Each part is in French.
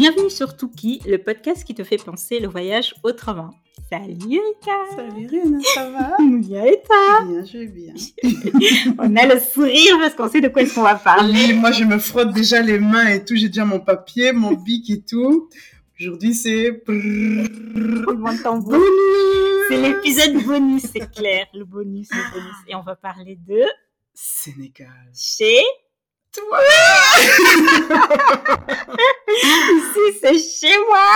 Bienvenue sur Tuki, le podcast qui te fait penser le voyage autrement. Salut Erika Salut Rina, ça va? Bien et toi? Bien, je vais bien. On a le sourire parce qu'on sait de quoi est-ce qu'on va parler. Oui, moi je me frotte déjà les mains et tout, j'ai déjà mon papier, mon bic et tout. Aujourd'hui c'est... Tambour. C'est l'épisode bonus, c'est clair, le bonus, le bonus. Et on va parler de Sénégal. chez Toi Ici, c'est chez moi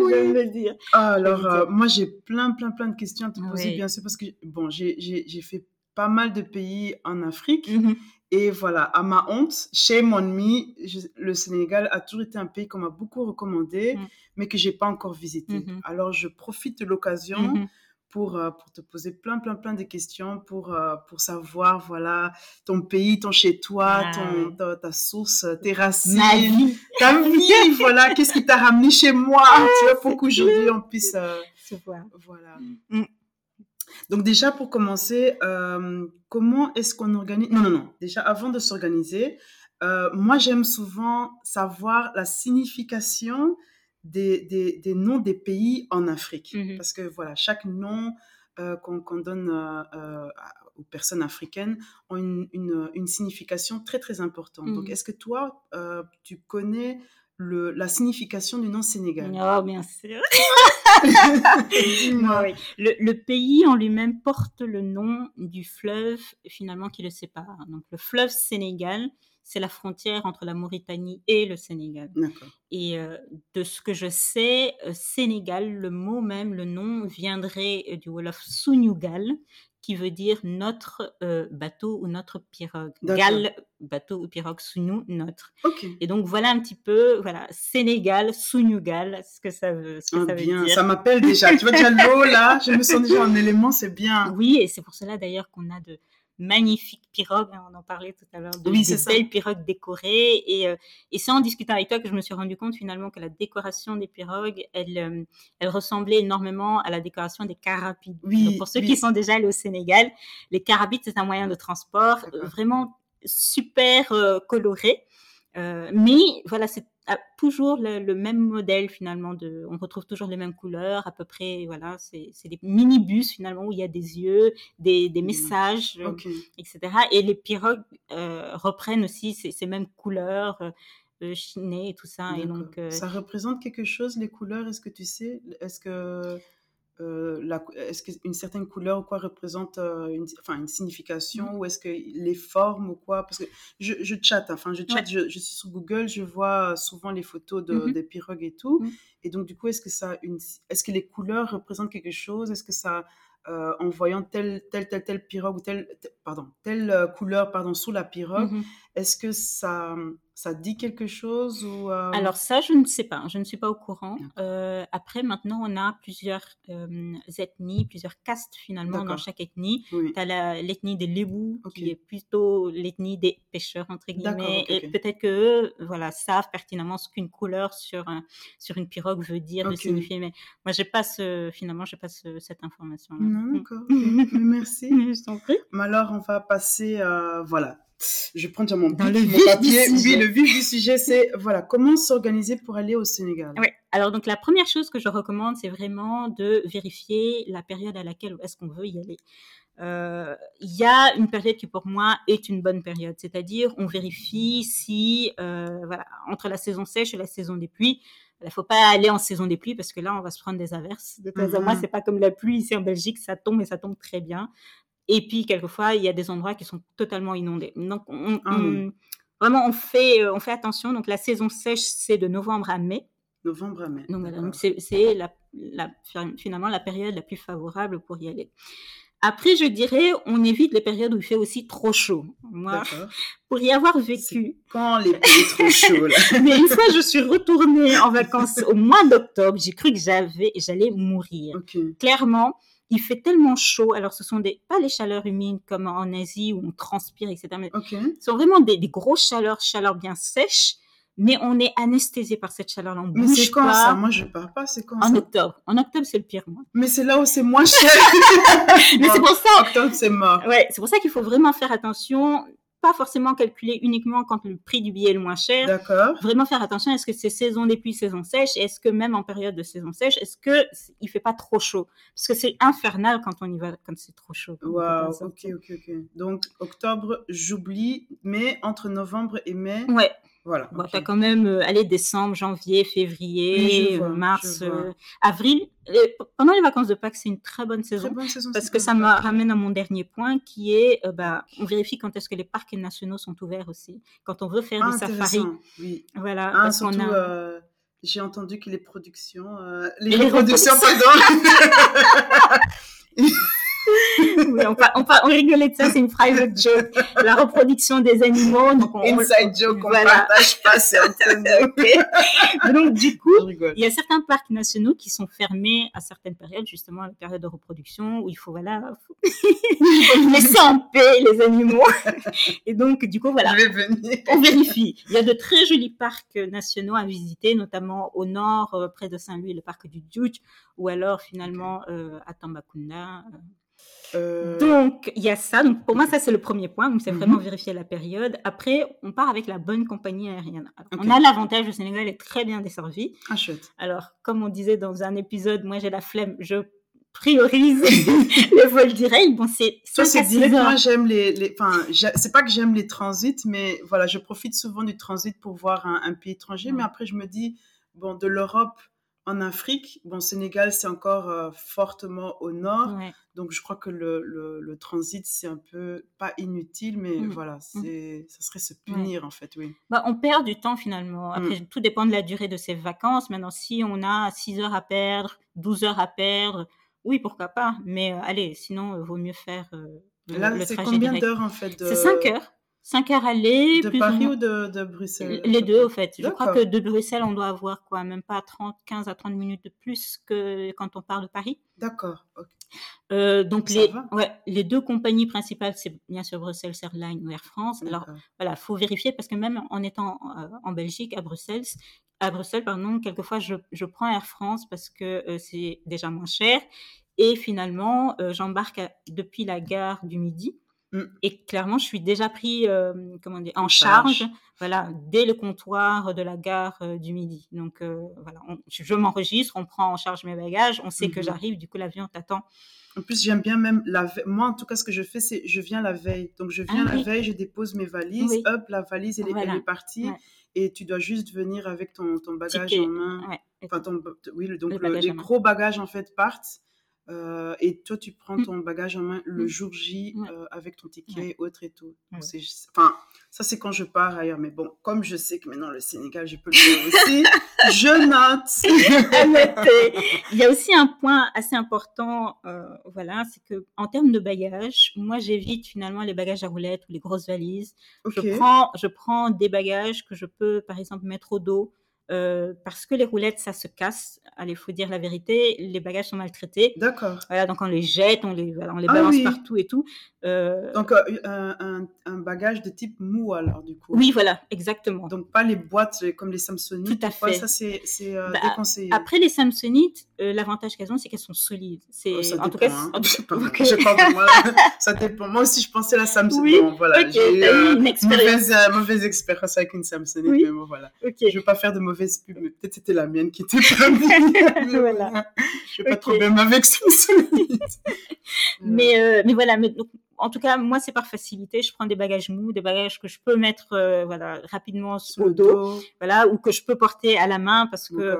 oui. Je veux le dire. Alors, euh, moi j'ai plein, plein, plein de questions à te poser, Oui. bien sûr, parce que bon, j'ai- fait pas mal de pays en Afrique. Mhm. Et voilà, à ma honte, chez mon ami, je- le Sénégal a toujours été un pays qu'on m'a beaucoup recommandé, Mm. mais que j'ai pas encore visité. Mhm. Alors, je profite de l'occasion Mhm. Pour, euh, pour te poser plein, plein, plein de questions, pour, euh, pour savoir, voilà, ton pays, ton chez-toi, Ah ton, ta, ta source, tes racines, Ma vie, ta vie, voilà, qu'est-ce qui t'a ramené chez moi, tu vois, pour qu'aujourd'hui on puisse, euh, voilà. Mm. Donc déjà, pour commencer, euh, comment est-ce qu'on organise Non, non, non. Déjà, avant de s'organiser, euh, moi, j'aime souvent savoir la signification des, des, des noms des pays en Afrique. Mhm. Parce que, voilà, chaque nom euh, qu'on donne euh, euh, aux personnes africaines ont une, une, une signification très, très importante. Donc, Mhm. est-ce que toi, tu connais le, la signification du nom Sénégal? Oh, bien sûr. Oui. Le, le pays en lui-même porte le nom du fleuve finalement qui le sépare. Donc le fleuve Sénégal, c'est la frontière entre la Mauritanie et le Sénégal. Et euh, de ce que je sais, euh, Sénégal, le mot même, le nom viendrait euh, du Wolof Sunyugal, qui veut dire notre euh, bateau ou notre pirogue. Gal, bateau ou pirogue, Sunu, notre. Ok. Et donc voilà un petit peu, voilà, Sénégal, Sunyugal, ce que ça veut, ce que Ah, ça veut bien, dire. ça m'appelle déjà. Tu vois déjà l'eau là, je me sens déjà en élément, c'est bien. Oui, et c'est pour cela d'ailleurs qu'on a de magnifiques pirogues, hein, on en parlait tout à l'heure, de, Oui, de belles pirogues décorées. Et, euh, et c'est en discutant avec toi que je me suis rendu compte finalement que la décoration des pirogues, elle, euh, elle ressemblait énormément à la décoration des carabides. Oui, Donc, pour ceux oui. qui sont déjà allés au Sénégal, les carabides, c'est un moyen de transport euh, vraiment super euh, coloré. Euh, mais voilà, c'est ah, toujours le, le même modèle finalement. De, on retrouve toujours les mêmes couleurs, à peu près. Voilà, c'est des minibus finalement où il y a des yeux, des, des Mhm. messages, euh, etc. Et les pirogues euh, reprennent aussi ces, ces mêmes couleurs euh, chinées et tout ça. Et donc, euh, Ça représente quelque chose, les couleurs? Est-ce que tu sais? Est-ce que, euh, est-ce qu'une certaine couleur ou quoi représente euh, une, enfin, une signification Mm. Ou est-ce que les formes ou quoi? Parce que je, je chatte, enfin, je, chatte, Ouais. je, je suis sur Google, je vois souvent les photos de, Mhm. des pirogues et tout. Mhm. Et donc, du coup, est-ce que, ça une, est-ce que les couleurs représentent quelque chose? Est-ce que ça. euh, en voyant telle, telle, telle, telle pirogue ou telle, telle- pardon, telle couleur pardon, sous la pirogue, est-ce que ça, ça dit quelque chose ou euh, Alors ça, je ne sais pas, je ne suis pas au courant. D'accord. Euh, après, maintenant, on a plusieurs euh, ethnies, plusieurs castes finalement dans D'accord. chaque ethnie. oui. Tu as l'ethnie des Lébous, qui est plutôt l'ethnie des pêcheurs, entre D'accord, guillemets. Et peut-être qu'eux voilà, savent pertinemment ce qu'une couleur sur, un- sur une pirogue veut dire, veut signifier. Mais moi, j'ai pas ce, finalement, j'ai pas ce- cette information-là. Non, d'accord. Mm. Mais Merci. Je t'en prie. Mais alors, on va passer, voilà. Je prends déjà mon, Dans le mon papier. Oui, le vif du sujet, c'est voilà, comment s'organiser pour aller au Sénégal. Ouais. Alors donc la première chose que je recommande, c'est vraiment de vérifier la période à laquelle est-ce qu'on veut y aller. Euh, Il y a une période qui pour moi est une bonne période, c'est-à-dire on vérifie si euh, voilà entre la saison sèche et la saison des pluies. Il ne faut pas aller en saison des pluies parce que là on va se prendre des averses. De temps en temps, Mhm. c'est pas comme la pluie ici en Belgique, ça tombe et ça tombe très bien. Et puis quelquefois il y a des endroits qui sont totalement inondés. Donc on, Ah on- vraiment on fait euh, on fait attention. Donc la saison sèche c'est de novembre à mai. Novembre à mai. Donc, c'est la, la- finalement la période la plus favorable pour y aller. Après, je dirais, on évite les périodes où il fait aussi trop chaud. Moi, pour y avoir vécu, quand les pays trop chauds, là? mais une fois je suis retournée en vacances au mois d'octobre, j'ai cru que j'avais, j'allais mourir. Clairement, il fait tellement chaud. Alors, ce sont des, pas les chaleurs humides comme en Asie où on transpire, etc. Mais ce sont vraiment des, des grosses chaleurs, chaleurs bien sèches. Mais on est anesthésié par cette chaleur-là. On Mais c'est quand pas. ça? Moi, je pars pas. C'est quand En ça? octobre. En octobre, c'est le pire mois. Mais c'est là où c'est moins cher. Mais c'est pour ça. Octobre, c'est mort. Ouais, c'est pour ça qu'il faut vraiment faire attention. Pas forcément calculer uniquement quand le prix du billet est le moins cher. D'accord. Vraiment faire attention, est-ce que c'est saison des pluies, saison sèche? Est-ce que même en période de saison sèche, est-ce que il fait pas trop chaud? Parce que c'est infernal quand on y va, quand c'est trop chaud. Waouh, ok, ok, ok. Donc, octobre, j'oublie, mais entre novembre et mai, Ouais, voilà. bon, t'as quand même, euh, allez, décembre, janvier, février, vois, euh, mars, euh, avril. Et pendant les vacances de Pâques, c'est une très bonne saison. Très bonne saison. Parce que ça me ramène à mon dernier point qui est, euh, bah, on vérifie quand est-ce que les parcs nationaux sont ouverts aussi. Quand on veut faire Ah, des safaris. Oui. Voilà. Ah, parce surtout, a- j'ai entendu que les productions, les, reproductions. pardon. Oui, on, rigolait de ça, c'est une private joke. La reproduction des animaux. Donc on, on- Inside joke, on Voilà. partage pas, c'est entre nous. Ok. Donc, du coup, il y a certains parcs nationaux qui sont fermés à certaines périodes, justement à la période de reproduction, où il faut, voilà, faut- laisser en paix les animaux. Et donc, du coup, voilà, on vérifie. Il y a de très jolis parcs nationaux à visiter, notamment au nord, euh, près de Saint-Louis, le parc du Djoudj, ou alors finalement euh, à Tambacounda. Euh, Donc, il y a ça. Donc, pour moi, ça, c'est le premier point. Donc, c'est Mhm. vraiment vérifier la période. Après, on part avec la bonne compagnie aérienne. Alors. On a l'avantage, le Sénégal est très bien desservi. Ah, chouette. Alors, comme on disait dans un épisode, moi, j'ai la flemme, je priorise les vols directs. Bon, c'est Ça, 5 c'est à 6 direct. Moi, j'aime les, les, enfin, c'est pas que j'aime les transits, mais voilà, je profite souvent du transit pour voir un, un pays étranger. Mm. Mais après, je me dis, bon, de l'Europe en Afrique, bon, Sénégal, c'est encore euh, fortement au nord. Ouais. Donc, je crois que le, le, le transit, c'est un peu, pas inutile, mais Mm. voilà, c'est, ça serait se punir, en fait, oui. Bah, on perd du temps finalement. Mm. Après, tout dépend de la durée de ses vacances. Maintenant, si on a 6 heures à perdre, 12 heures à perdre, oui, pourquoi pas. Mais euh, allez, sinon, il vaut mieux faire euh, le, Là, c'est combien d'heures, en fait de... C'est 5 heures. 5 heures aller, De plus Paris ou de, de Bruxelles Les deux, au fait. Je crois que de Bruxelles, on doit avoir quoi, même pas 30, 15 à 30 minutes de plus que quand on part de Paris. D'accord. ok. Euh, donc, les, ouais, les deux compagnies principales, c'est bien sûr Bruxelles Airlines ou Air France. Alors, voilà, faut vérifier parce que même en étant euh, en Belgique, à Bruxelles, à Bruxelles, pardon, quelquefois je, je prends Air France parce que euh, c'est déjà moins cher. Et finalement, j'embarque depuis la gare du Midi. Mm. Et clairement, je suis déjà pris euh, comment dire, en charge. charge, voilà, dès le comptoir de la gare euh, du Midi. Donc euh, voilà, on- je, m'enregistre, on prend en charge mes bagages, on sait que Mhm. j'arrive, du coup l'avion t'attend. En plus, j'aime bien même la ve- Moi, en tout cas, ce que je fais, c'est je viens la veille. Donc, je viens Ah la oui. veille, je dépose mes valises. Oui. Hop, la valise, elle, est- elle Voilà. est partie. Ouais. Et tu dois juste venir avec ton, ton bagage Ticket. en main. Ouais. Enfin, ton, oui, le- donc Le bagage les gros bagages, en fait, partent. Euh, et toi, tu prends Mm. ton bagage en main le Mm. jour J Ouais. euh, avec ton ticket, autre et tout. Ouais. c'est juste- Enfin, ça, c'est quand je pars ailleurs. Mais bon, comme je sais que maintenant, le Sénégal, je peux le faire aussi, je note. Il y a aussi un point assez important, euh, voilà, c'est que en termes de bagages, moi j'évite finalement les bagages à roulettes ou les grosses valises. Je prends, je prends des bagages que je peux par exemple mettre au dos. Euh, parce que les roulettes, ça se casse. Allez, faut dire la vérité, les bagages sont maltraités. D'accord. Voilà, donc on les jette, on les, voilà, on les Ah balance oui. partout et tout. Euh, Donc, euh, un, bagage de type mou, alors, du coup. oui, voilà, exactement. Donc, pas les boîtes comme les Samsonite. Tout à fait. Ça, c'est Bah, déconseillé. Après les Samsonites, l'avantage qu'elles ont, c'est qu'elles sont solides. C'est Oh, ça en tout cas, hein. en tout. Je que moi, ça dépend. Moi aussi, je pensais à la Samsung. Oui, Bon, voilà, ok, j'ai eu une mauvaise, mauvaise expérience avec une Samsonite, Oui. mais bon, voilà. Je veux pas faire de mauvaise pub, mais peut-être c'était la mienne qui était pas bien. Voilà. Je vais pas trop bien avec Samsonite. Mais, euh, mais voilà, mais donc, en tout cas, moi, c'est par facilité. Je prends des bagages mous, des bagages que je peux mettre euh, voilà, rapidement Sur au le dos, dos. voilà, ou que je peux porter à la main parce que.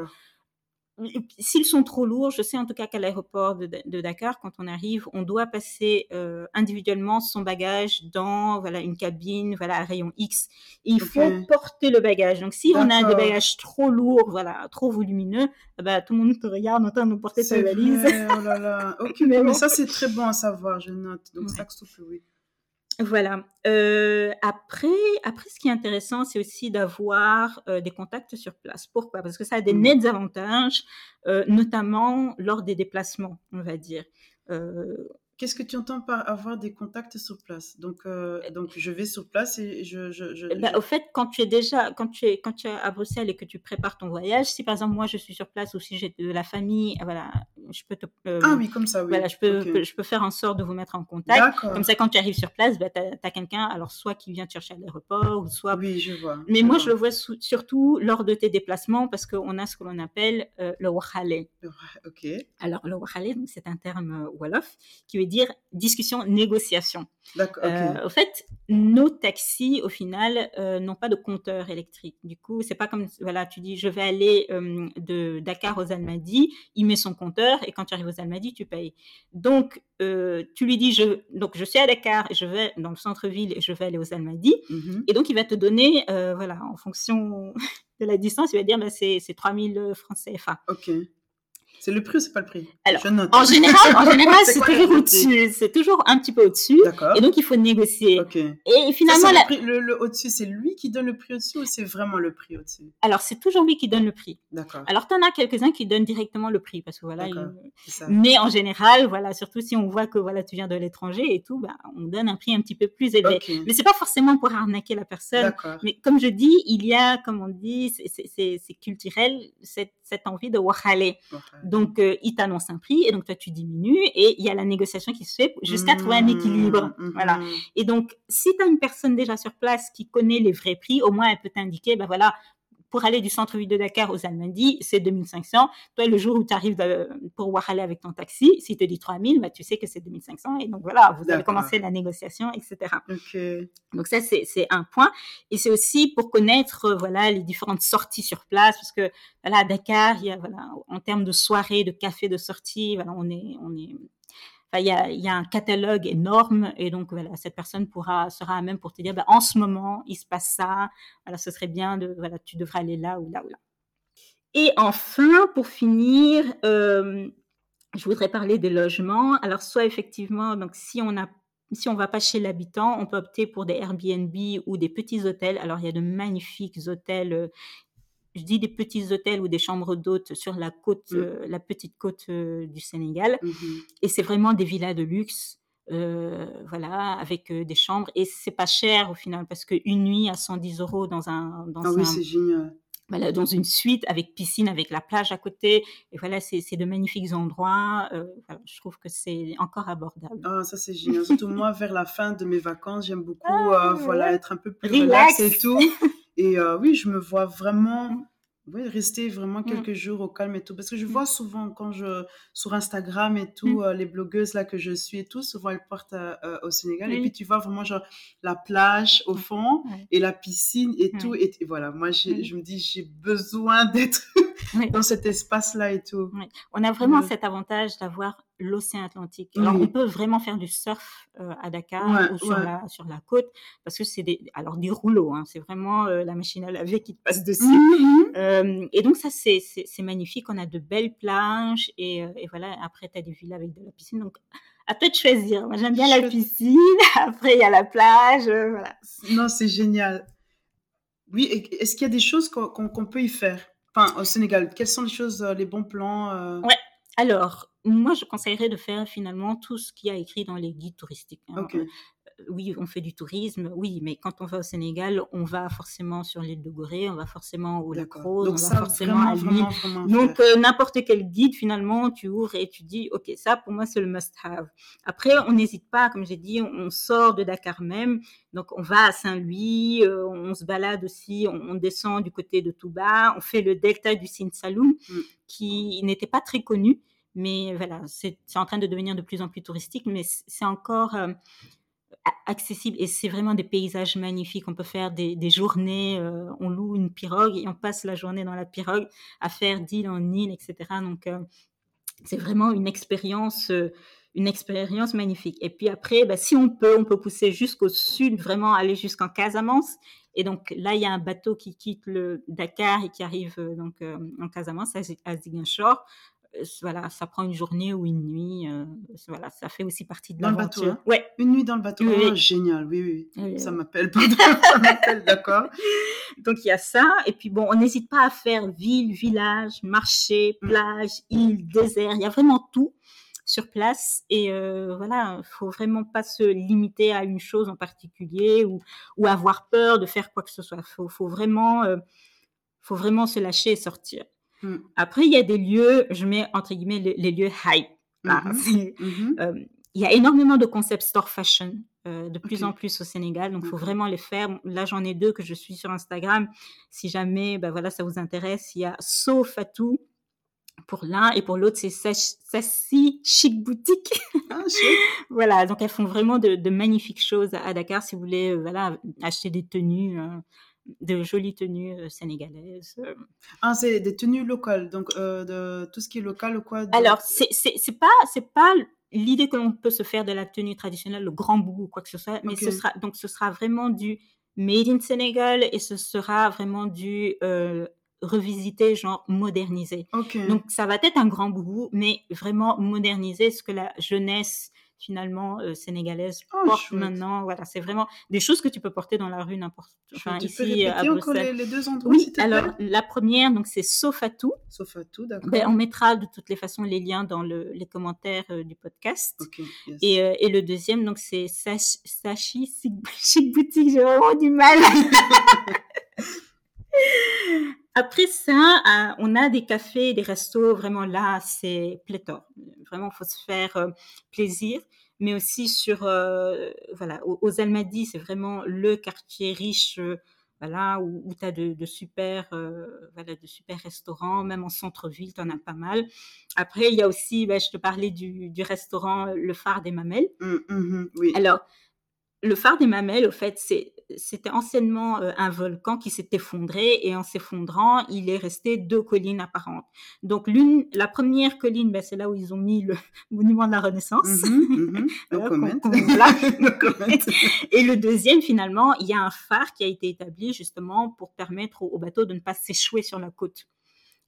S'ils sont trop lourds, je sais en tout cas qu'à l'aéroport de, de Dakar, quand on arrive, on doit passer euh, individuellement son bagage dans voilà une cabine, voilà un rayon X. Et il faut porter le bagage. Donc si on a des bagages trop lourds, voilà, trop volumineux, eh ben, tout le monde te regarde en train de porter ta valise. vrai, oh là là. Ok, Mais ça, c'est très bon à savoir, je note. Donc, Ouais. ça, que oui. Voilà. Euh, après, après, ce qui est intéressant, c'est aussi d'avoir euh, des contacts sur place. Pourquoi? Parce que ça a des Mm. nets avantages, euh, notamment lors des déplacements, on va dire. Qu'est-ce que tu entends par avoir des contacts sur place? Donc, euh, donc, je vais sur place et je. je, je, bah, je- Au fait, quand tu es déjà, quand tu es, quand tu es à Bruxelles et que tu prépares ton voyage, si par exemple moi je suis sur place ou si j'ai de la famille, voilà, je peux te, ah oui, comme ça, oui. Voilà, je peux, je peux faire en sorte de vous mettre en contact. Comme ça, quand tu arrives sur place, bah, tu as, quelqu'un, alors soit qui vient te chercher à l'aéroport, ou soit. Oui, je vois. Mais moi, je le vois surtout lors de tes déplacements parce qu'on a ce que l'on appelle le wahale. Ok. Alors, le wahale, c'est un terme wolof qui veut dire discussion, négociation. D'accord. au fait, nos taxis, au final, n'ont pas de compteur électrique. Du coup, c'est pas comme, voilà, tu dis, je vais aller de Dakar aux Almadies, il met son compteur et quand tu arrives aux Almadies, tu payes. Donc, euh, tu lui dis, je, donc je suis à Dakar, je vais dans le centre-ville et je vais aller aux Almadies. Mhm. Et donc, il va te donner, euh, voilà, en fonction de la distance, il va dire, bah, c'est 3000 francs CFA. C'est le prix ou c'est pas le prix? Alors, en général, en général c'est toujours au-dessus. C'est toujours un petit peu au-dessus. Et donc, il faut négocier. Et finalement, Ça, la- le, prix- le- le au-dessus, c'est lui qui donne le prix au-dessus ou c'est vraiment le prix au-dessus? Alors c'est toujours lui qui donne le prix. D'accord. Alors, tu en as quelques-uns qui donnent directement le prix parce que voilà. Ça. Mais en général, voilà, surtout si on voit que voilà, tu viens de l'étranger et tout, bah, on donne un prix un petit peu plus élevé. Ok. Mais c'est pas forcément pour arnaquer la personne. Mais comme je dis, il y a, comme on dit, c'est culturel, cette, cette envie de. Ouais. Donc, euh, il t'annonce un prix et donc toi, tu diminues et il y a la négociation qui se fait jusqu'à trouver un Mmh, équilibre. mmh. Voilà. Et donc, si tu as une personne déjà sur place qui connaît les vrais prix, au moins elle peut t'indiquer, ben voilà, pour aller du centre-ville de Dakar aux Almadies, c'est 2500. Toi, le jour où tu arrives de- pour Ouahalé avec ton taxi, s'il te dit 3000, bah, tu sais que c'est 2500. Et donc voilà, vous allez D'accord. commencer la négociation, etc. Donc ça, c'est un point. Et c'est aussi pour connaître euh, voilà, les différentes sorties sur place, parce que voilà, à Dakar, il y a, voilà, en termes de soirées, de cafés, de sorties, voilà, on est... On est il, y a, un catalogue énorme et donc cette personne sera à même pour te dire, ben, en ce moment, il se passe ça, voilà, ce serait bien, tu devrais aller là ou là ou là. Et enfin, pour finir, euh, je voudrais parler des logements. Alors, soit effectivement, donc si on a si on va pas chez l'habitant, on peut opter pour des Airbnb ou des petits hôtels. Alors, il y a de magnifiques hôtels. Je dis des petits hôtels ou des chambres d'hôtes sur la côte, Mm. euh, la petite côte euh, du Sénégal. Mhm. Et c'est vraiment des villas de luxe, euh, voilà, avec des chambres. Et c'est pas cher au final, parce qu'une nuit à 110 euros dans un, dans Ah oui, c'est génial. voilà, dans une suite avec piscine, avec la plage à côté. Et voilà, c'est de magnifiques endroits. voilà, je trouve que c'est encore abordable. Ah, ça c'est génial. Surtout moi, vers la fin de mes vacances, j'aime beaucoup Ah, voilà, ouais. être un peu plus Relax. relax et tout. Et euh, oui, je me vois vraiment oui, rester vraiment Mm. quelques jours au calme et tout. Parce que je vois souvent quand je sur Instagram et tout, Mm. euh, les blogueuses là que je suis et tout, souvent elles partent euh, euh, au Sénégal. Et puis tu vois vraiment genre la plage au fond et la piscine et tout. Et, et voilà, moi Mm. je me dis j'ai besoin d'être Dans cet espace là et tout. On a vraiment cet avantage d'avoir l'océan Atlantique. Alors, on peut vraiment faire du surf euh, à Dakar Ouais, ou sur, ouais. la, sur la côte, parce que c'est des, alors des rouleaux, hein, c'est vraiment euh, la machine à laver qui te passe dessus. Mhm. Euh, et donc ça, c'est magnifique. On a de belles plages et, et voilà. Après, tu as des villas avec de la piscine. Donc, à toi de choisir. Moi, j'aime bien la piscine. Après, il y a la plage. voilà. Non, c'est génial. Oui, est-ce qu'il y a des choses qu'on peut y faire? Enfin, au Sénégal, quelles sont les choses, euh, les bons plans? euh, Ouais. Alors, moi, je conseillerais de faire finalement tout ce qu'il y a écrit dans les guides touristiques. hein. Oui, on fait du tourisme, oui, mais quand on va au Sénégal, on va forcément sur l'île de Gorée, on va forcément au Lac. Rose, on va forcément vraiment, à l'île. Donc, euh, n'importe quel guide, finalement, tu ouvres et tu dis, OK, ça, pour moi, c'est le must-have. Après, on n'hésite pas, comme j'ai dit, on, sort de Dakar même. Donc, on va à Saint-Louis, euh, on se balade aussi, on, on descend du côté de Touba, on fait le delta du Sine Saloum, Mm. qui n'était pas très connu. Mais voilà, c'est en train de devenir de plus en plus touristique, mais c'est encore euh, accessible et c'est vraiment des paysages magnifiques. On peut faire des, des journées, euh, on loue une pirogue et on passe la journée dans la pirogue à faire d'île en île, etc. Donc, euh, c'est vraiment une expérience, euh, une expérience magnifique. Et puis après, bah, si on peut, on peut pousser jusqu'au sud, vraiment aller jusqu'en Casamance. Et donc là, il y a un bateau qui quitte le Dakar et qui arrive donc en Casamance, à, à Ziguinchor. Voilà, ça prend une journée ou une nuit. euh, voilà, ça fait aussi partie de Dans le bateau, l'aventure. hein? Ouais. Une nuit dans le bateau, Oui, oh, oui. génial, oui, oui. Oui, m'appelle, ça m'appelle, d'accord. Donc il y a ça. Et puis bon, on n'hésite pas à faire ville, village, marché, Mm. plage, île, désert. Il y a vraiment tout sur place. Et euh, voilà, faut vraiment pas se limiter à une chose en particulier ou, ou avoir peur de faire quoi que ce soit. Faut, faut vraiment, euh, faut vraiment se lâcher et sortir. Mm. Après, il y a des lieux, je mets entre guillemets les, les lieux hype. Mhm. c'est- Mhm. euh, il y a énormément de concept store fashion euh, de plus en plus au Sénégal, donc il faut D'accord. vraiment les faire. Là, j'en ai deux que je suis sur Instagram. Si jamais, ben voilà, ça vous intéresse, il y a So Fatou pour l'un et pour l'autre, c'est Sassy Chic Boutique. Ah, voilà, donc elles font vraiment de, de magnifiques choses à, à Dakar si vous voulez, euh, voilà, acheter des tenues. euh, de jolies tenues euh, sénégalaises. euh. Ah, c'est des tenues locales, donc euh, de tout ce qui est local ou quoi de- Alors, c'est pas pas l'idée que l'on peut se faire de la tenue traditionnelle, le grand boubou ou quoi que ce soit, mais ce sera donc ce sera vraiment du made in Sénégal et ce sera vraiment du euh, revisité, genre modernisé. Donc, ça va être un grand boubou, mais vraiment modernisé, ce que la jeunesse finalement euh, sénégalaise Oh, porte chouette. maintenant. Voilà, c'est vraiment des choses que tu peux porter dans la rue n'importe. Enfin, tu peux ici à répéter encore Bruxelles. les, les deux endroits, Oui, alors la première, donc c'est Sofatou. Sauf à tout, d'accord. Ben, on mettra de toutes les façons les liens dans le- les commentaires euh, du podcast. Ok, yes. Et, euh, et le deuxième, donc c'est Sach- Sachi Chic Chic Boutique. J'ai vraiment du mal. Après ça, euh, on a des cafés, des restos. Vraiment là, c'est pléthore. Vraiment, faut se faire euh, plaisir. Mais aussi sur, euh, voilà, aux, aux Almadies, c'est vraiment le quartier riche. voilà, où, où tu as de, de super, voilà, de super restaurants, même en centre-ville, tu en as pas mal. Après, il y a aussi, ben, je te parlais du, du restaurant Le Phare des Mamelles. Mm, mhm, oui. Alors, le phare des Mamelles, au fait, c'est- c'était anciennement euh, un volcan qui s'est effondré et en s'effondrant, il est resté deux collines apparentes. Donc, l'une, la première colline, ben, c'est là où ils ont mis le monument de la Renaissance. Mhm, mhm. Voilà. No comment. Et le deuxième, finalement, il y a un phare qui a été établi justement pour permettre aux, aux bateaux de ne pas s'échouer sur la côte.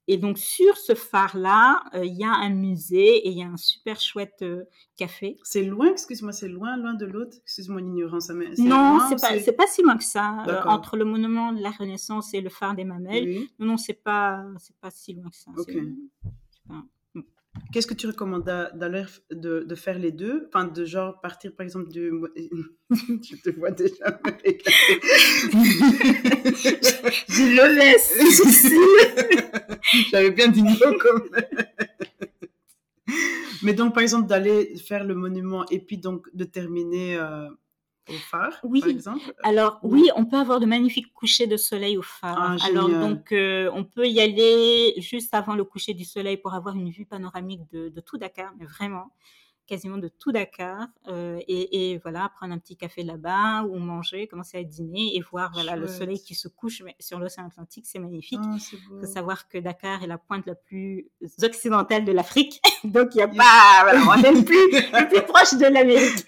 Et donc, sur ce phare-là, euh, il y a un musée et il y a un super chouette euh, café. C'est loin, excuse-moi, c'est loin, loin de l'autre. Excuse-moi l'ignorance. c'est Non, c'est pas, c'est pas si loin que ça. euh, entre le monument de la Renaissance et le phare des Mamelles. Oui. Non, non, c'est pas, c'est pas si loin que ça. Ok. C'est- c'est pas- Qu'est-ce que tu recommandes de, de faire les deux? Enfin, de genre partir par exemple du. Je te vois déjà me régaler. Je le laisse. J'avais bien dit non comme. Mais donc, par exemple, d'aller faire le monument et puis donc de terminer euh, au phare, Oui. par exemple. Alors oui, on peut avoir de magnifiques couchers de soleil au phare. Ah, Alors donc euh, on peut y aller juste avant le coucher du soleil pour avoir une vue panoramique de, de tout Dakar, mais vraiment quasiment de tout Dakar. Euh, et, et voilà, prendre un petit café là-bas ou manger, commencer à dîner et voir voilà le soleil qui se couche sur l'océan Atlantique, c'est magnifique. Ah, faut savoir que Dakar est la pointe la plus occidentale de l'Afrique, donc il n'y a Yes. pas, voilà, on est le plus, le plus proche de l'Amérique.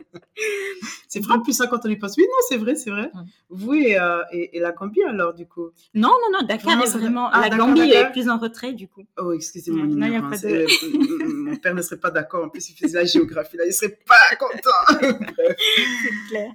c'est vrai, plus ça quand on y pense. Oui, non, c'est vrai, c'est vrai. Vous et, euh, et, et la Gambie alors, du coup? Non, non, non, Dakar Vraiment, est vraiment. Ah, la Gambie Dakar. est plus en retrait, du coup. Oh, excusez-moi, non, de- mon père ne serait pas d'accord. En plus, il faisait la géographie. Là, il serait pas content. C'est clair.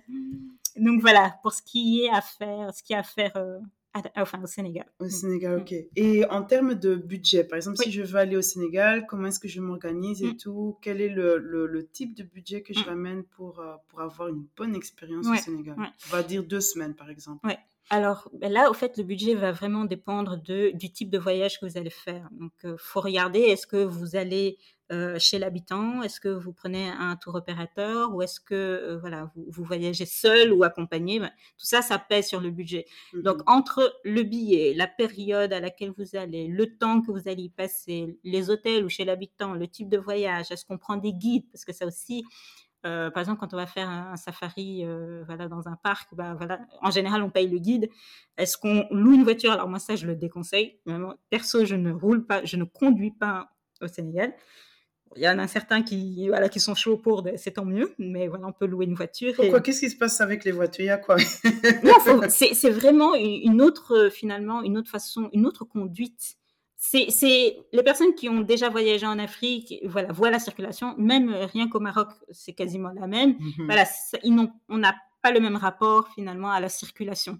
Donc voilà, pour ce qui est à faire, ce qui est à faire euh, à- enfin, au Sénégal. Au Sénégal, ok. Et en termes de budget, par exemple, si je veux aller au Sénégal, comment est-ce que je m'organise et Mm. tout? Quel est le, le, le type de budget que je Mm. ramène pour, euh, pour avoir une bonne expérience Ouais, au Sénégal? ouais. On va dire deux semaines, par exemple. Alors ben là, au fait, le budget va vraiment dépendre de, du type de voyage que vous allez faire. Donc, il faut regarder, est-ce que vous allez euh, chez l'habitant? Est-ce que vous prenez un tour opérateur Ou est-ce que euh, voilà, vous, vous voyagez seul ou accompagné? Ben, Tout ça, ça pèse sur le budget. Mhm. Donc, entre le billet, la période à laquelle vous allez, le temps que vous allez y passer, les hôtels ou chez l'habitant, le type de voyage, est-ce qu'on prend des guides? Parce que ça aussi, euh, par exemple, quand on va faire un, un safari euh, voilà, dans un parc, bah, voilà, en général, on paye le guide. Est-ce qu'on loue une voiture? Alors, moi, ça, je le déconseille. Perso, je ne roule pas, je ne conduis pas au Sénégal. Il y en a certains qui, voilà, qui sont chauds pour, de- c'est tant mieux, mais voilà, on peut louer une voiture. et- Qu'est-ce qui se passe avec les voitures? Il y a quoi? Non, c'est vraiment une autre, euh, finalement, une autre façon, une autre conduite. C'est les personnes qui ont déjà voyagé en Afrique, voilà, voient la circulation, même euh, rien qu'au Maroc, c'est quasiment la même. Mhm. Voilà, ça- ils on n'a pas le même rapport finalement à la circulation.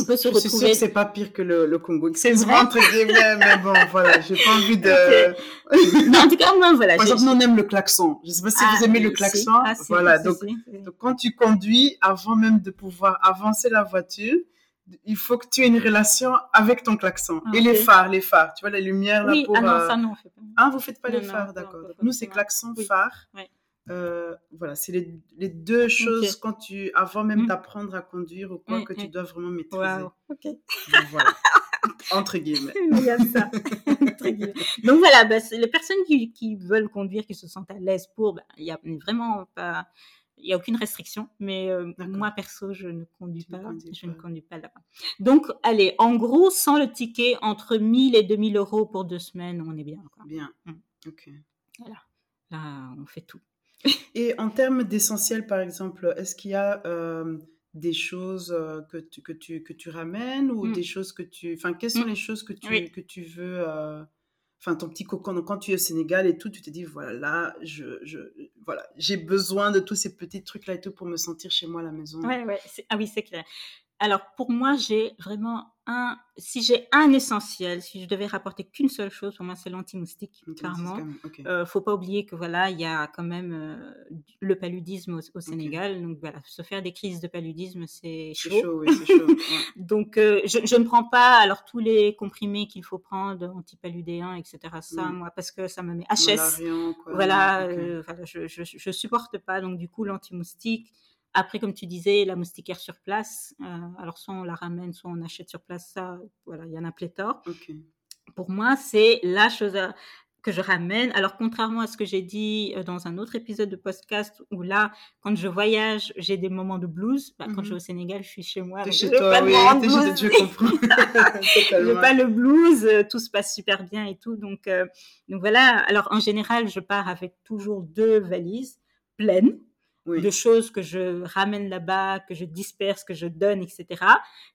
On peut se Je suis retrouver. que c'est pas pire que le, le Congo. C'est vrai entre guillemets, mais bon, voilà, j'ai pas envie de... Non, en tout cas, moi, voilà. Par exemple, on aime le klaxon. Je sais pas si Ah, vous aimez le klaxon. Ah, voilà, donc quand tu conduis, avant même de pouvoir avancer la voiture, il faut que tu aies une relation avec ton klaxon. Ah, Et les phares, les phares, tu vois, la lumière là Oui, pour... ah non, euh, ça non, on fait pas. Ah, vous faites pas Non, les phares, d'accord. Nous, c'est klaxon, Oui. phare. Ouais. Euh, voilà, c'est les, les deux choses quand tu, avant même Mm. d'apprendre à conduire ou quoi, Mm, que tu mm. dois vraiment maîtriser. Donc, voilà. Entre guillemets. Il y a ça. Donc voilà, bah, les personnes qui, qui veulent conduire, qui se sentent à l'aise pour, bah, il y a vraiment pas, il y a aucune restriction. Mais euh, moi perso, je ne conduis Tu pas, conduis je ne conduis pas là-bas. Donc allez, en gros, sans le ticket, entre 1000 et 2000 euros pour deux semaines, on est bien. quoi. Bien. Ok. Là, on fait tout. Et en termes d'essentiel, par exemple, est-ce qu'il y a euh, des choses euh, que, tu, que, tu, que tu ramènes ou Mm. des choses que tu... Enfin, quelles sont Mm. les choses que tu, Oui. que tu veux... euh, Enfin, ton petit cocon, donc quand tu es au Sénégal et tout, tu te dis, voilà, là, je, je, voilà, j'ai besoin de tous ces petits trucs-là et tout pour me sentir chez moi à la maison. Ouais, ouais. Ah oui, c'est clair. Alors, pour moi, j'ai vraiment un. Si j'ai un essentiel, si je devais rapporter qu'une seule chose, pour moi, c'est l'anti-moustique, clairement. quand même- ok. Euh, faut pas oublier que voilà, il y a quand même euh, le paludisme au, au Sénégal. Donc voilà, se faire des crises de paludisme, c'est C'est chaud. chaud, oui, c'est chaud. ouais. Donc euh, je, je ne prends pas alors tous les comprimés qu'il faut prendre, antipaludéens, etc. Ça, Mm. moi, parce que ça me met HS. Quoi. Voilà, je, je, je supporte pas. Donc du coup, l'anti-moustique. Après, comme tu disais, la moustiquaire sur place. euh, alors soit on la ramène, soit on achète sur place. Ça, voilà, il y en a pléthore pour moi, c'est la chose à- que je ramène. Alors, contrairement à ce que j'ai dit euh, dans un autre épisode de podcast, où là, quand je voyage, j'ai des moments de blues. Bah, Quand je vais au Sénégal, je suis chez moi. T'es chez toi, pas oui, chez je comprends. Totalement. pas le blues, euh, tout se passe super bien et tout. Donc, euh, donc voilà. Alors, en général, je pars avec toujours deux valises pleines Oui. de choses que je ramène là-bas, que je disperse, que je donne, etc.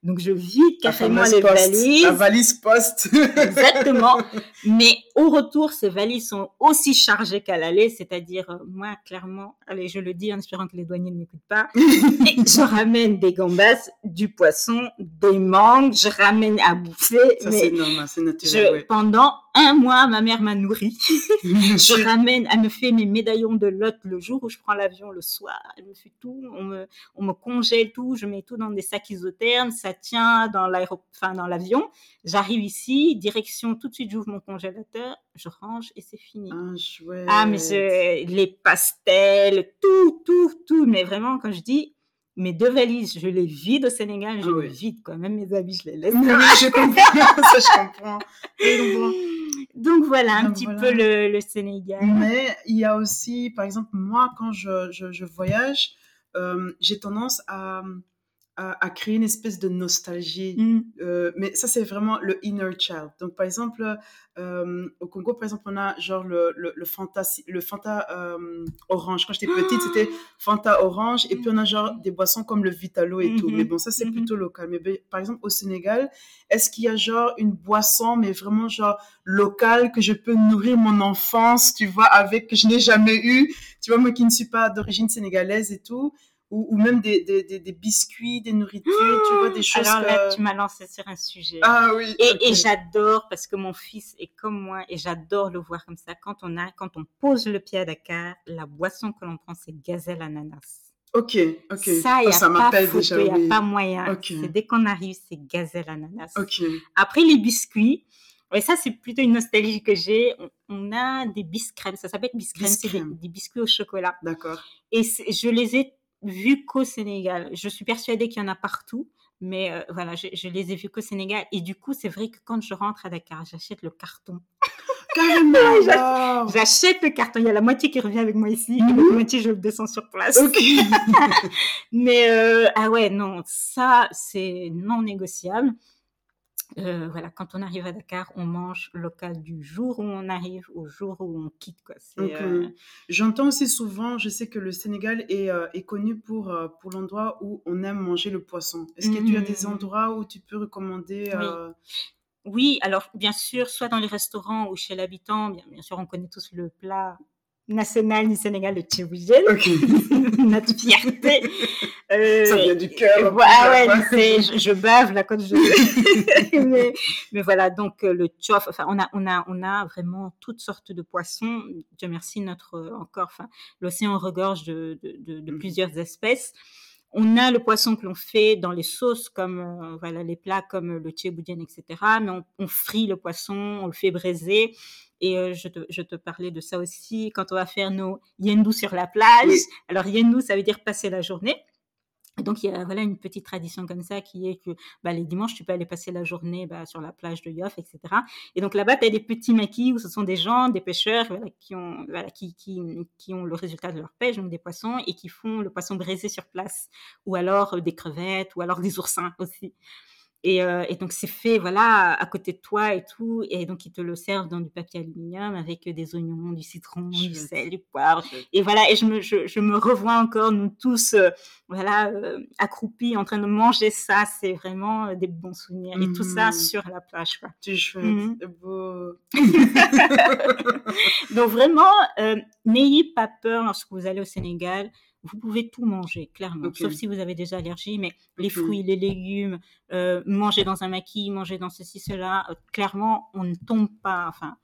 Donc, je vide carrément les poste, valises. La valise poste. Exactement. Mais au retour, ces valises sont aussi chargées qu'à l'aller, c'est-à-dire, euh, moi, clairement, allez, je le dis en espérant que les douaniers ne m'écoutent pas, et je ramène des gambas, du poisson, des mangues, je ramène à bouffer, Ça, c'est normal, c'est je, naturel, pendant un mois, ma mère m'a nourri. Je ramène, elle me fait mes médaillons de lot le jour où je prends l'avion le soir. Elle me fait tout, on me, on me congèle tout, je mets tout dans des sacs isothermes, ça tient dans l'aéro, enfin dans l'avion. J'arrive ici, direction, tout de suite j'ouvre mon congélateur, je range et c'est fini. Ah, chouette. Ah, mais je- les pastels, tout, tout, tout. Mais vraiment, quand je dis mes deux valises, je les vide au Sénégal, je Ah oui. les vide quoi. Même mes habits, je les laisse. Oui, je comprends, ça je comprends. Donc, Donc voilà un Donc petit voilà. peu le, le Sénégal. Mais il y a aussi, par exemple, moi, quand je, je, je voyage, euh, j'ai tendance à, à, à créer une espèce de nostalgie. Mm. Euh, mais ça, c'est vraiment le inner child. Donc, par exemple, euh, au Congo, par exemple, on a genre le, le, le Fanta, le Fanta euh, orange. Quand j'étais petite, c'était Fanta orange. Et puis, on a genre des boissons comme le Vitalo et tout. Mais bon, ça, c'est Mhm. plutôt local. Mais ben, par exemple, au Sénégal, est-ce qu'il y a genre une boisson, mais vraiment genre locale, que je peux nourrir mon enfance, tu vois, avec, que je n'ai jamais eu, tu vois, moi qui ne suis pas d'origine sénégalaise et tout, ou, ou même des, des, des, des biscuits, des nourritures, tu vois, des choses Alors là, que- tu m'as lancé sur un sujet. Ah oui. Et, et j'adore parce que mon fils est comme moi et j'adore le voir comme ça. Quand on a, quand on pose le pied à Dakar, la boisson que l'on prend c'est gazelle ananas. Ok, ok. Ça, il n'y ça a pas photo, il a moyen. Ok. C'est dès qu'on arrive, c'est gazelle ananas. Ok. Après les biscuits, et ça c'est plutôt une nostalgie que j'ai. On, on a des biscrèmes, ça s'appelle biscrèmes, c'est des, des biscuits au chocolat. D'accord. Et je les ai vus qu'au Sénégal. Je suis persuadée qu'il y en a partout, mais euh, voilà, je, je les ai vus qu'au Sénégal. Et du coup, c'est vrai que quand je rentre à Dakar, j'achète le carton. Carrément. J'achète le carton. Il y a la moitié qui revient avec moi ici, et Mhm. l'autre moitié, je le descends sur place. Ok. Mais euh, ah ouais, non, ça, c'est non négociable. Euh, voilà, quand on arrive à Dakar, on mange local du jour où on arrive au jour où on quitte. Ok. euh, J'entends aussi souvent, je sais que le Sénégal est, euh, est connu pour, euh, pour l'endroit où on aime manger le poisson. Est-ce que tu as des Mhm. endroits où tu peux recommander Oui. euh, Oui, alors bien sûr, soit dans les restaurants ou chez l'habitant, bien, bien sûr, on connaît tous le plat national du Sénégal, le tchiboujen, Ok. notre fierté. Euh, Ça vient du cœur. ah ouais, je, je bave là quand je. mais, mais voilà, donc euh, le tchof, enfin, on a, on a, on a vraiment toutes sortes de poissons. Dieu merci, notre euh, encore, enfin, l'océan regorge de, de, de- de Mhm. plusieurs espèces. on a le poisson que l'on fait dans les sauces, comme euh, voilà les plats comme le tchéboudienne, etc. Mais on, on, frit le poisson, on le fait braiser. Et euh, je, te, je, te, parlais de ça aussi quand on va faire nos yendou sur la plage. Alors yendou, ça veut dire passer la journée. Donc, il y a voilà, une petite tradition comme ça qui est que bah, les dimanches, tu peux aller passer la journée bah, sur la plage de Yoff, etc. Et donc là-bas, tu as des petits maquis où ce sont des gens, des pêcheurs voilà, qui, ont, voilà, qui, qui, qui, ont le résultat de leur pêche, donc des poissons, et qui font le poisson braisé sur place. Ou alors euh, des crevettes, ou alors des oursins aussi. Et, euh, et, donc c'est fait voilà à côté de toi et tout et donc ils te le servent dans du papier aluminium avec des oignons, du citron, du sel, du poivre et voilà et je me je, je me revois encore nous tous euh, voilà euh, accroupis en train de manger ça c'est vraiment des bons souvenirs et tout ça Mhm. sur la plage quoi. Chouette, Mhm. c'est beau. donc vraiment n'ayez pas peur lorsque vous allez au Sénégal vous pouvez tout manger, clairement, sauf si vous avez des allergies, mais les fruits, les légumes, euh, manger dans un maquis, manger dans ceci, cela, euh, clairement, on ne tombe pas, enfin,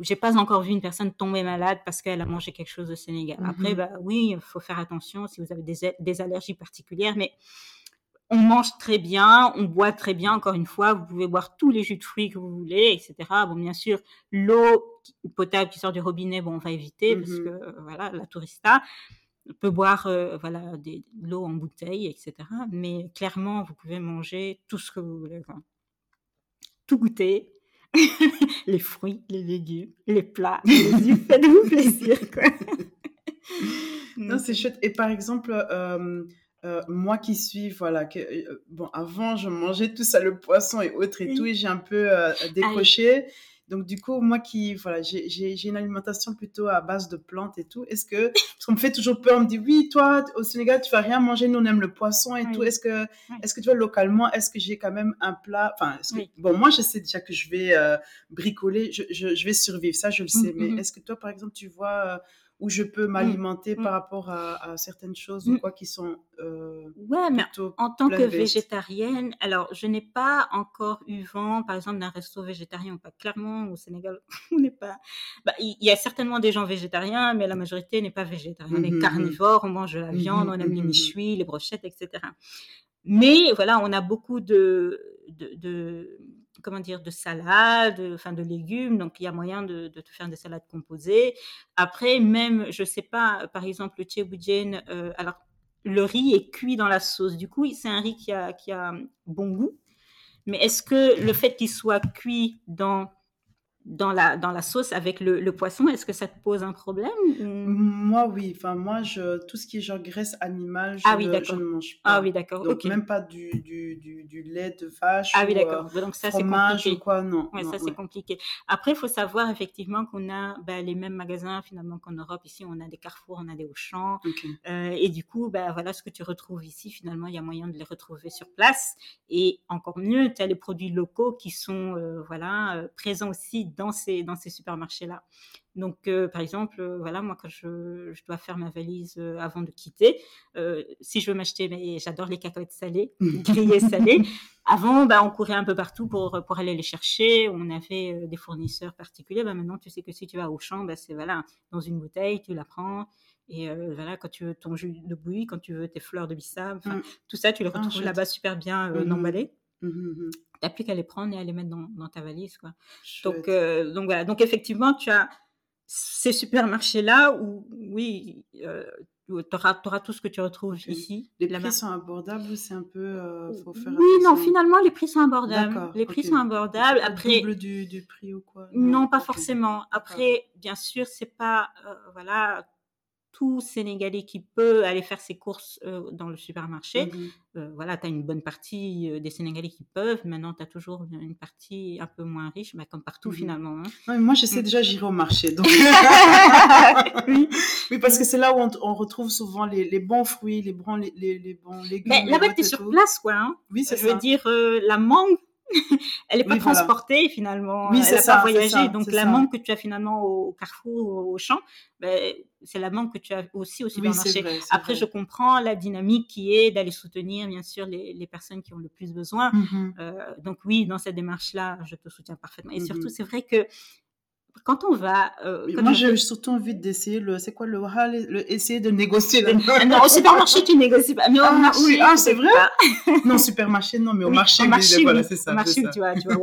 j'ai pas encore vu une personne tomber malade parce qu'elle a mangé quelque chose au Sénégal. Après, Mhm. bah oui, il faut faire attention si vous avez des, des allergies particulières, mais on mange très bien, on boit très bien, encore une fois, vous pouvez boire tous les jus de fruits que vous voulez, etc. Bon, bien sûr, l'eau potable qui sort du robinet, bon, on va éviter parce Mhm. que, euh, voilà, la tourista peut boire, euh, voilà, des- de l'eau en bouteille, etc. Mais clairement, vous pouvez manger tout ce que vous voulez. Tout goûter. les fruits, les légumes, les plats, faites-vous plaisir, quoi. Non, c'est chouette. Et par exemple, euh, euh, moi qui suis, voilà, que, euh, bon, avant, je mangeais tout ça, le poisson et autres et Oui. tout, et j'ai un peu euh, décroché. Donc, du coup, moi qui, voilà, j'ai- une alimentation plutôt à base de plantes et tout. Est-ce que, parce qu'on me fait toujours peur, on me dit, oui, toi, au Sénégal, tu vas rien manger, nous, on aime le poisson et Oui. tout. Est-ce que, Oui. est-ce que tu vois, localement, est-ce que j'ai quand même un plat, enfin, est-ce que- Oui. bon, moi, je sais déjà que je vais euh, bricoler, je, je, je vais survivre, ça, je le sais. Mhm, Mais mhm. est-ce que toi, par exemple, tu vois euh, où je peux m'alimenter mm. par rapport à, à certaines choses ou quoi qui sont euh, Ouais, mais en tant que végétarienne, alors je n'ai pas encore eu vent, par exemple, d'un resto végétarien. Pas clairement au Sénégal, on n'est pas. Bah, il y a certainement des gens végétariens, mais la majorité n'est pas végétarienne. On est carnivore, on mange de la viande, on aime les méchouis, les brochettes, etc. Mais voilà, on a beaucoup de, de, de- comment dire, de salades, enfin de légumes, donc il y a moyen de, te faire des salades composées. Après, même, je sais pas, par exemple, le tchéboudienne, euh, alors le riz est cuit dans la sauce. Du coup, c'est un riz qui a, qui a bon goût. Mais est-ce que le fait qu'il soit cuit dans, dans, la, dans la sauce avec le, le poisson, est-ce que ça te pose un problème Moi, oui. Enfin, moi, je, tout ce qui est genre graisse animale, je, Ah oui, ne, d'accord. je ne mange pas. Ah oui, d'accord. Donc, même pas du, du, du, du lait de vache Ah oui, ou euh, d'accord. Donc ça, c'est compliqué. ou quoi, non. Ouais, non, ça c'est compliqué. Après, il faut savoir effectivement qu'on a bah, les mêmes magasins finalement qu'en Europe. Ici, on a des Carrefour, on a des Auchan. Ok. Euh, et du coup, bah, voilà ce que tu retrouves ici. Finalement, il y a moyen de les retrouver sur place. Et encore mieux, tu as les produits locaux qui sont euh, voilà, euh, présents aussi dans ces, dans ces supermarchés-là. Donc, euh, par exemple, euh, voilà, moi, quand je, je dois faire ma valise euh, avant de quitter, si je veux m'acheter, mais j'adore les cacahuètes salées, grillées salées. Avant, bah, on courait un peu partout pour, pour aller les chercher. On avait des fournisseurs particuliers. Bah, maintenant, tu sais que si tu vas au champ, bah, c'est voilà, dans une bouteille, tu la prends. Et voilà, quand tu veux ton jus de bouillie, quand tu veux tes fleurs de bissap, enfin, Mm. tout ça, tu les Ah, retrouves là-bas super bien euh, Mhm. Mhm, mhm. T'as plus qu'à les prendre et à les mettre dans, dans ta valise, quoi. Chouette. Donc, euh, donc voilà. Donc effectivement, tu as ces supermarchés-là où, oui, euh, tu auras, tout ce que tu retrouves Ok. ici. Les prix sont abordables ou c'est un peu. euh, faut faire oui, non, finalement, les prix sont abordables. Les prix sont abordables. Après, double du, du prix ou quoi? Non, pas forcément. Après, bien sûr, c'est pas, euh, voilà, tout Sénégalais qui peut aller faire ses courses euh, dans le supermarché. Mhm. Euh, voilà, tu as une bonne partie euh, des Sénégalais qui peuvent. Maintenant, tu as toujours une partie un peu moins riche, bah, comme partout Mhm. finalement. hein. Non, moi, je sais Mm. déjà, j'irai au marché. Donc... Oui. oui, parce que c'est là où on, on retrouve souvent les, les bons fruits, les bons, les, les, les bons légumes. Mais là-bas, tu es sur tout. place, quoi. hein. Oui, c'est Je veux ça. dire, la mangue, elle n'est pas Oui, voilà. transportée finalement. Oui, elle c'est n'a ça, pas voyagé. ça, Donc, la ça. mangue que tu as finalement au carrefour ou au champ, ben, c'est la mangue que tu as aussi au Oui, supermarché. vrai. c'est Après, vrai. je comprends la dynamique qui est d'aller soutenir, bien sûr, les, les personnes qui ont le plus besoin. Mhm. Euh, donc oui, dans cette démarche-là, je te soutiens parfaitement. Et Mhm. surtout, c'est vrai que quand on va. Euh, moi, j'ai surtout envie d'essayer le. C'est quoi le, le, Essayer de négocier. non, au supermarché, tu négocies pas. Mais au ah, marché. Oui, ah, c'est vrai? Non, supermarché, non, mais au marché, marché, voilà, c'est ça. Au marché, tu vas, tu vas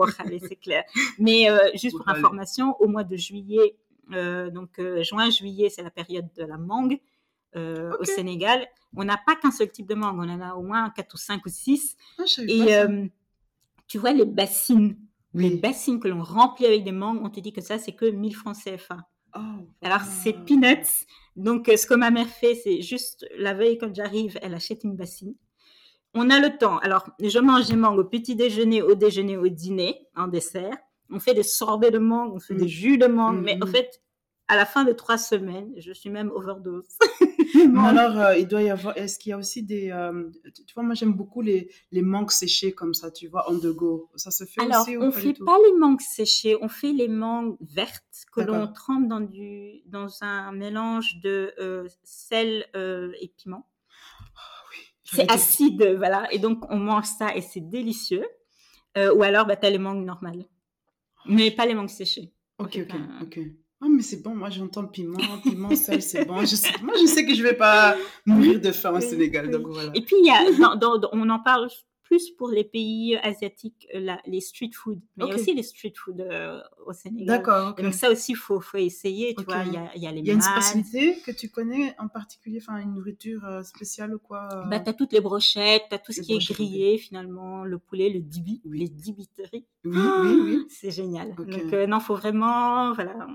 c'est clair. Mais euh, juste pour information, au mois de juillet, donc juin, juillet, c'est la période de la mangue. au Sénégal. On n'a pas qu'un seul type de mangue, on en a au moins 4 ou 5 ou 6. Ah, et tu vois les bassines les bassines que l'on remplit avec des mangues, on te dit que ça, c'est que 1000 francs CFA. Oh, Alors, c'est peanuts. Donc, euh, ce que ma mère fait, c'est juste la veille, quand j'arrive, elle achète une bassine. On a le temps. Alors, je mange des mangues au petit déjeuner, au déjeuner, au dîner, en dessert. On fait des sorbets de mangue, on fait des mm. jus de mangue. Mais en mm. fait, à la fin de trois semaines, je suis même overdose. alors, euh, il doit y avoir. Est-ce qu'il y a aussi des. Euh, tu vois, moi, j'aime beaucoup les, les mangues séchées comme ça, tu vois, en de go. Ça se fait alors, aussi on ne fait pas les mangues séchées, on fait les mangues vertes que l'on trempe dans, du, dans un mélange de euh, sel et piment. Ah oui, c'est acide, voilà. Et donc, on mange ça et c'est délicieux. ou alors, bah, tu as les mangues normales. Mais pas les mangues séchées. Ok, ok, ok. Oh, mais c'est bon, moi j'entends piment, piment, sel, c'est bon. Je sais, moi je sais que je vais pas mourir de faim au Sénégal. Donc voilà. Et puis, il y a, on en parle plus pour les pays asiatiques, la, les street food. Mais il y a aussi les street food euh, au Sénégal. D'accord. Donc ça aussi, il faut, faut essayer. Tu vois, il y a, il y a les Il y a une spécialité que tu connais en particulier, enfin une nourriture euh, spéciale ou quoi euh? bah, Tu as toutes les brochettes, tu as tout ce qui est grillé finalement, le poulet, le dibi, les dibiteries. Oui, oui, oui. C'est génial. Donc non, il faut vraiment... Voilà,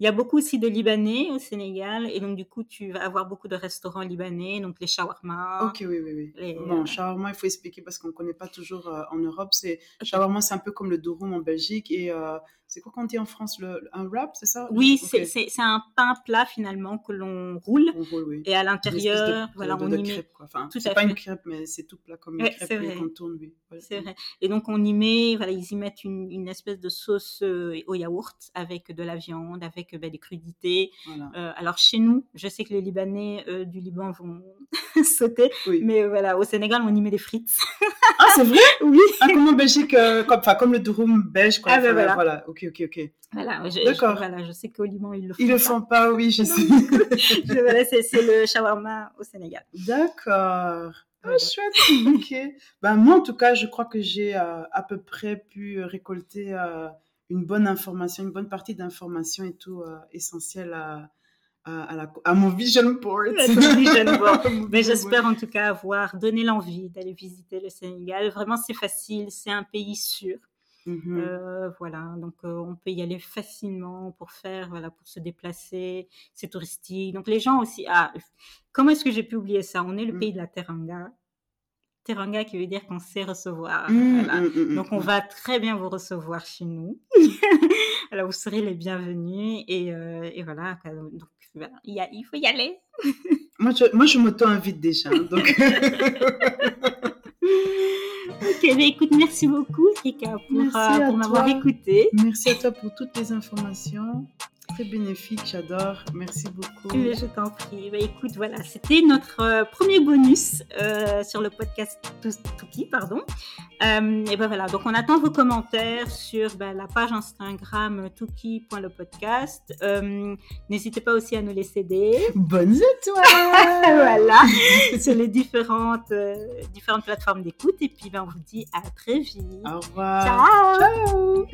il y a beaucoup aussi de Libanais au Sénégal, et donc du coup, tu vas avoir beaucoup de restaurants libanais, donc les shawarma. Ok, oui, oui, oui. Bon, shawarma, il faut expliquer parce qu'on ne connaît pas toujours euh, en Europe. C'est shawarma, c'est un peu comme le durum en Belgique, et euh, c'est quoi qu'on dit en France? Le, Un wrap, c'est ça? Oui, c'est un pain plat finalement que l'on roule. Et à l'intérieur, voilà, on y met. Enfin, c'est pas une crêpe, mais c'est tout plat comme une crêpe qu'on tourne, oui. C'est vrai. Et donc on y met, voilà, ils y mettent une, une espèce de sauce euh, au yaourt avec de la viande, avec ben, des crudités. Euh, alors chez nous, je sais que les Libanais euh, du Liban vont sauter, mais voilà, au Sénégal, on y met des frites. ah, c'est vrai? Oui. Ah, comme en Belgique, comme, comme le durum belge, quoi. Ah, ben voilà. voilà. Ok, ok, ok. Voilà, D'accord. voilà, je sais qu'au Liban, ils le font. Ils le font pas, oui, je sais. voilà, c'est le shawarma au Sénégal. D'accord. Ah, chouette. ok. Ben, moi, en tout cas, je crois que j'ai euh, à peu près pu récolter euh, une bonne information, une bonne partie d'informations et tout euh, essentielles à, à, la, à, mon vision board. vision board. Mais j'espère en tout cas avoir donné l'envie d'aller visiter le Sénégal. Vraiment, c'est facile, c'est un pays sûr. Mmh euh, voilà, donc euh, on peut y aller facilement pour faire, voilà, pour se déplacer. C'est touristique. Donc les gens aussi. Ah, comment est-ce que j'ai pu oublier ça? On est le mmh. pays de la teranga. Teranga qui veut dire qu'on sait recevoir. Mmh, donc on va très bien vous recevoir chez nous. Alors vous serez les bienvenus et, euh, et voilà. Donc voilà, il, y a, il faut y aller. moi je, moi je m'auto-invite déjà. Hein, donc Ok, bah, écoute, merci beaucoup, Rika, pour, euh, pour m'avoir écouté. Merci à toi pour toutes les informations très bénéfique, j'adore. Merci beaucoup. Je t'en prie. Bah, écoute, voilà, c'était notre euh, premier bonus euh, sur le podcast Tuki, pardon. Euh, et ben voilà, donc on attend vos commentaires sur bah, la page Instagram tuki.lepodcast. N'hésitez pas aussi à nous laisser des bonnes étoiles. voilà, sur les différentes, différentes plateformes d'écoute. Et puis ben, on vous dit à très vite. Au revoir. Ciao. Ciao.